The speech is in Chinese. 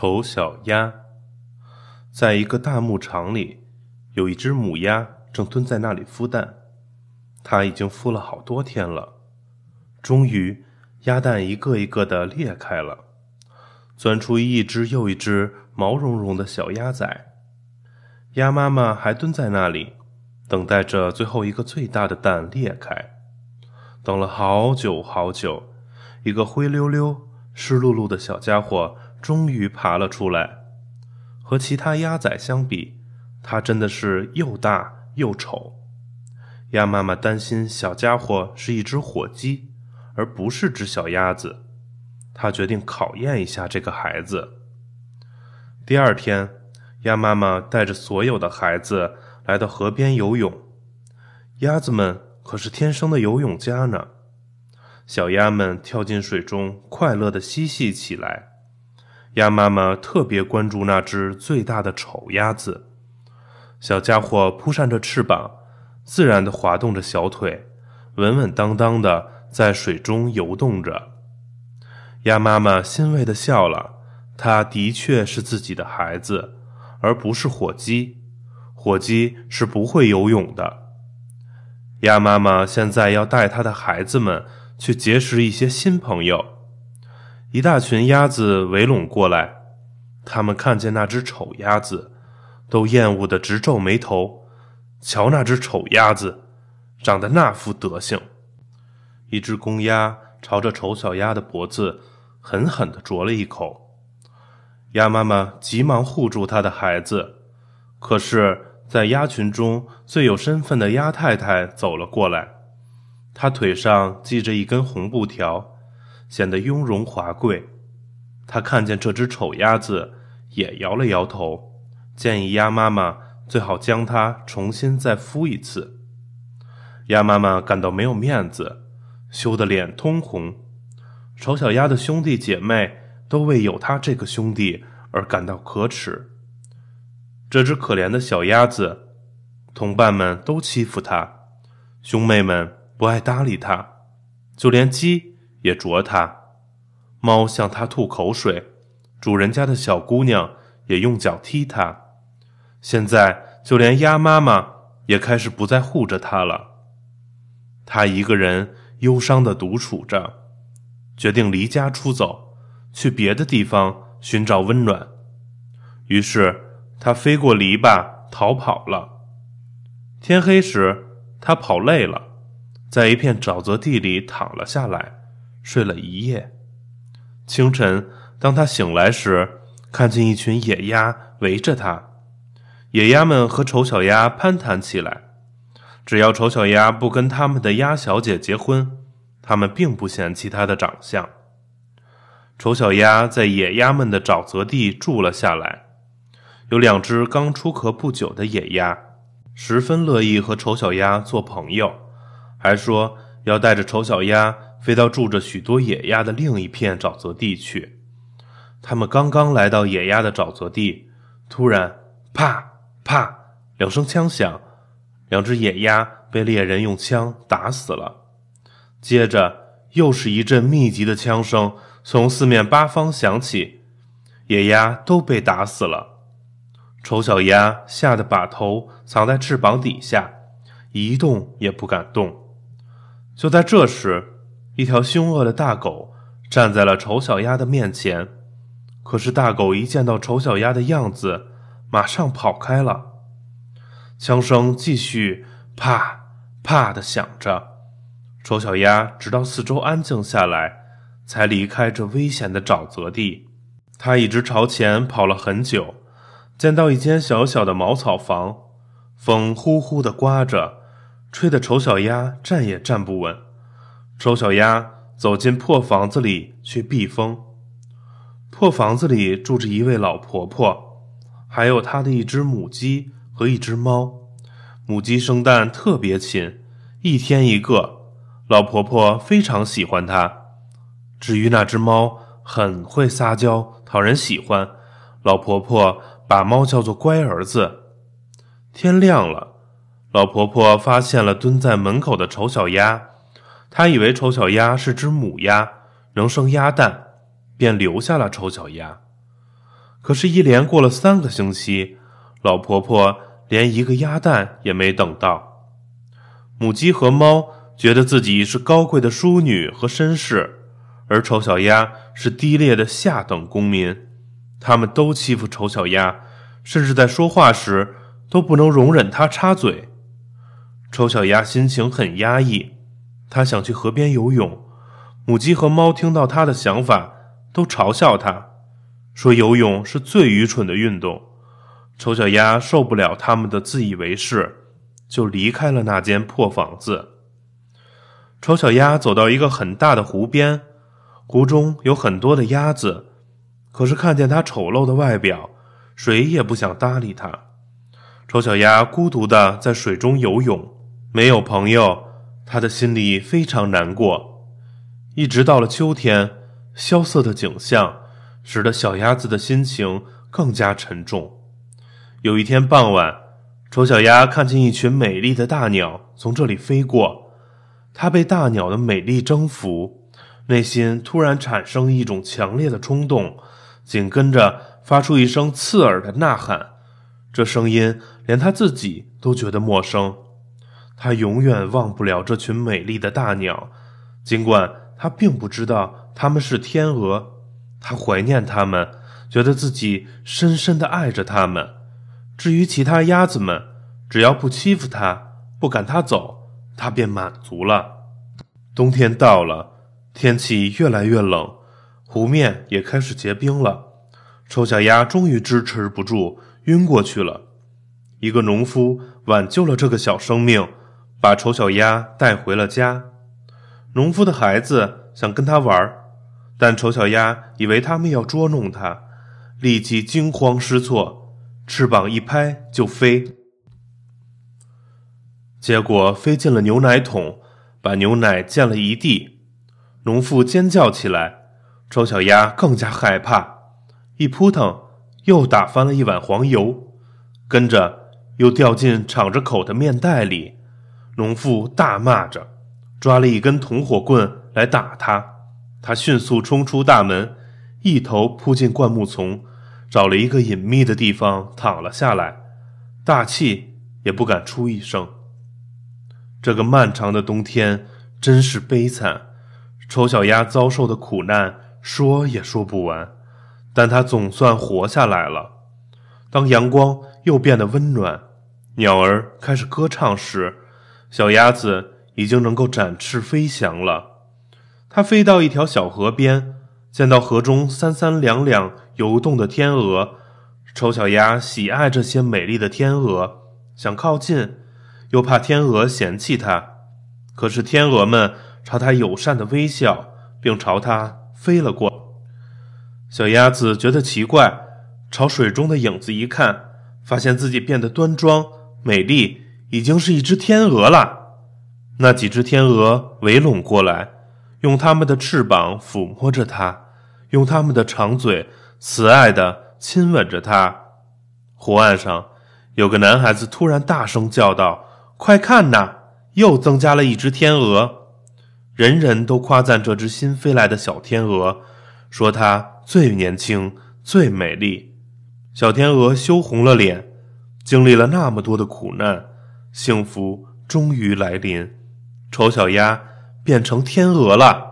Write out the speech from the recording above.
丑小鸭，在一个大牧场里，有一只母鸭正蹲在那里孵蛋。它已经孵了好多天了，终于，鸭蛋一个一个的裂开了，钻出一只又一只毛茸茸的小鸭仔。鸭妈妈还蹲在那里，等待着最后一个最大的蛋裂开。等了好久好久，一个灰溜溜、湿漉漉的小家伙。终于爬了出来。和其他鸭仔相比，它真的是又大又丑。鸭妈妈担心小家伙是一只火鸡，而不是只小鸭子。她决定考验一下这个孩子。第二天，鸭妈妈带着所有的孩子来到河边游泳。鸭子们可是天生的游泳家呢。小鸭们跳进水中，快乐地嬉戏起来。鸭妈妈特别关注那只最大的丑鸭子，小家伙扑扇着翅膀，自然地滑动着小腿，稳稳当当的在水中游动着。鸭妈妈欣慰地笑了，它的确是自己的孩子，而不是火鸡。火鸡是不会游泳的。鸭妈妈现在要带它的孩子们去结识一些新朋友。一大群鸭子围拢过来，他们看见那只丑鸭子，都厌恶的直皱眉头。瞧那只丑鸭子，长得那副德行！一只公鸭朝着丑小鸭的脖子狠狠地啄了一口。鸭妈妈急忙护住它的孩子，可是，在鸭群中最有身份的鸭太太走了过来，她腿上系着一根红布条。显得雍容华贵。他看见这只丑鸭子，也摇了摇头，建议鸭妈妈最好将它重新再孵一次。鸭妈妈感到没有面子，羞得脸通红。丑小鸭的兄弟姐妹都为有他这个兄弟而感到可耻。这只可怜的小鸭子，同伴们都欺负它，兄妹们不爱搭理它，就连鸡。也啄它，猫向它吐口水，主人家的小姑娘也用脚踢它，现在就连鸭妈妈也开始不再护着它了。它一个人忧伤的独处着，决定离家出走，去别的地方寻找温暖。于是，它飞过篱笆逃跑了。天黑时，它跑累了，在一片沼泽地里躺了下来。睡了一夜，清晨，当他醒来时，看见一群野鸭围着他。野鸭们和丑小鸭攀谈起来。只要丑小鸭不跟他们的鸭小姐结婚，他们并不嫌弃它的长相。丑小鸭在野鸭们的沼泽地住了下来。有两只刚出壳不久的野鸭，十分乐意和丑小鸭做朋友，还说要带着丑小鸭。飞到住着许多野鸭的另一片沼泽地去。他们刚刚来到野鸭的沼泽地，突然，啪啪两声枪响，两只野鸭被猎人用枪打死了。接着，又是一阵密集的枪声从四面八方响起，野鸭都被打死了。丑小鸭吓得把头藏在翅膀底下，一动也不敢动。就在这时，一条凶恶的大狗站在了丑小鸭的面前，可是大狗一见到丑小鸭的样子，马上跑开了。枪声继续啪啪的响着，丑小鸭直到四周安静下来，才离开这危险的沼泽地。它一直朝前跑了很久，见到一间小小的茅草房，风呼呼的刮着，吹得丑小鸭站也站不稳。丑小鸭走进破房子里去避风。破房子里住着一位老婆婆，还有她的一只母鸡和一只猫。母鸡生蛋特别勤，一天一个。老婆婆非常喜欢它。至于那只猫，很会撒娇，讨人喜欢。老婆婆把猫叫做乖儿子。天亮了，老婆婆发现了蹲在门口的丑小鸭。他以为丑小鸭是只母鸭，能生鸭蛋，便留下了丑小鸭。可是，一连过了三个星期，老婆婆连一个鸭蛋也没等到。母鸡和猫觉得自己是高贵的淑女和绅士，而丑小鸭是低劣的下等公民。他们都欺负丑小鸭，甚至在说话时都不能容忍它插嘴。丑小鸭心情很压抑，它想去河边游泳。母鸡和猫听到它的想法，都嘲笑它。说游泳是最愚蠢的运动，丑小鸭受不了他们的自以为是，就离开了那间破房子。丑小鸭走到一个很大的湖边，湖中有很多的鸭子，可是看见它丑陋的外表，谁也不想搭理它。丑小鸭孤独的在水中游泳，没有朋友，他的心里非常难过。一直到了秋天，萧瑟的景象。使得小鸭子的心情更加沉重。有一天傍晚，丑小鸭看见一群美丽的大鸟从这里飞过，它被大鸟的美丽征服，内心突然产生一种强烈的冲动，紧跟着发出一声刺耳的呐喊。这声音连他自己都觉得陌生。他永远忘不了这群美丽的大鸟，尽管他并不知道它们是天鹅。他怀念他们，觉得自己深深的爱着他们。至于其他鸭子们，只要不欺负他，不赶他走，他便满足了。冬天到了，天气越来越冷，湖面也开始结冰了。丑小鸭终于支持不住，晕过去了。一个农夫挽救了这个小生命，把丑小鸭带回了家。农夫的孩子想跟他玩。但丑小鸭以为他们要捉弄它，立即惊慌失措，翅膀一拍就飞，结果飞进了牛奶桶，把牛奶溅了一地。农妇尖叫起来，丑小鸭更加害怕，一扑腾又打翻了一碗黄油，跟着又掉进敞着口的面袋里。农妇大骂着，抓了一根铜火棍来打他。他迅速冲出大门，一头扑进灌木丛，找了一个隐秘的地方躺了下来，大气也不敢出一声。这个漫长的冬天真是悲惨，丑小鸭遭受的苦难说也说不完，但它总算活下来了。当阳光又变得温暖，鸟儿开始歌唱时，小鸭子已经能够展翅飞翔了。它飞到一条小河边，见到河中三三两两游动的天鹅。丑小鸭喜爱这些美丽的天鹅，想靠近，又怕天鹅嫌弃它。可是天鹅们朝它友善的微笑，并朝它飞了过。小鸭子觉得奇怪，朝水中的影子一看，发现自己变得端庄美丽，已经是一只天鹅了。那几只天鹅围拢过来。用它们的翅膀抚摸着它，用它们的长嘴慈爱地亲吻着它。湖岸上，有个男孩子突然大声叫道：“快看呐，又增加了一只天鹅！”人人都夸赞这只新飞来的小天鹅，说它最年轻、最美丽。小天鹅羞红了脸，经历了那么多的苦难，幸福终于来临。丑小鸭。变成天鹅了。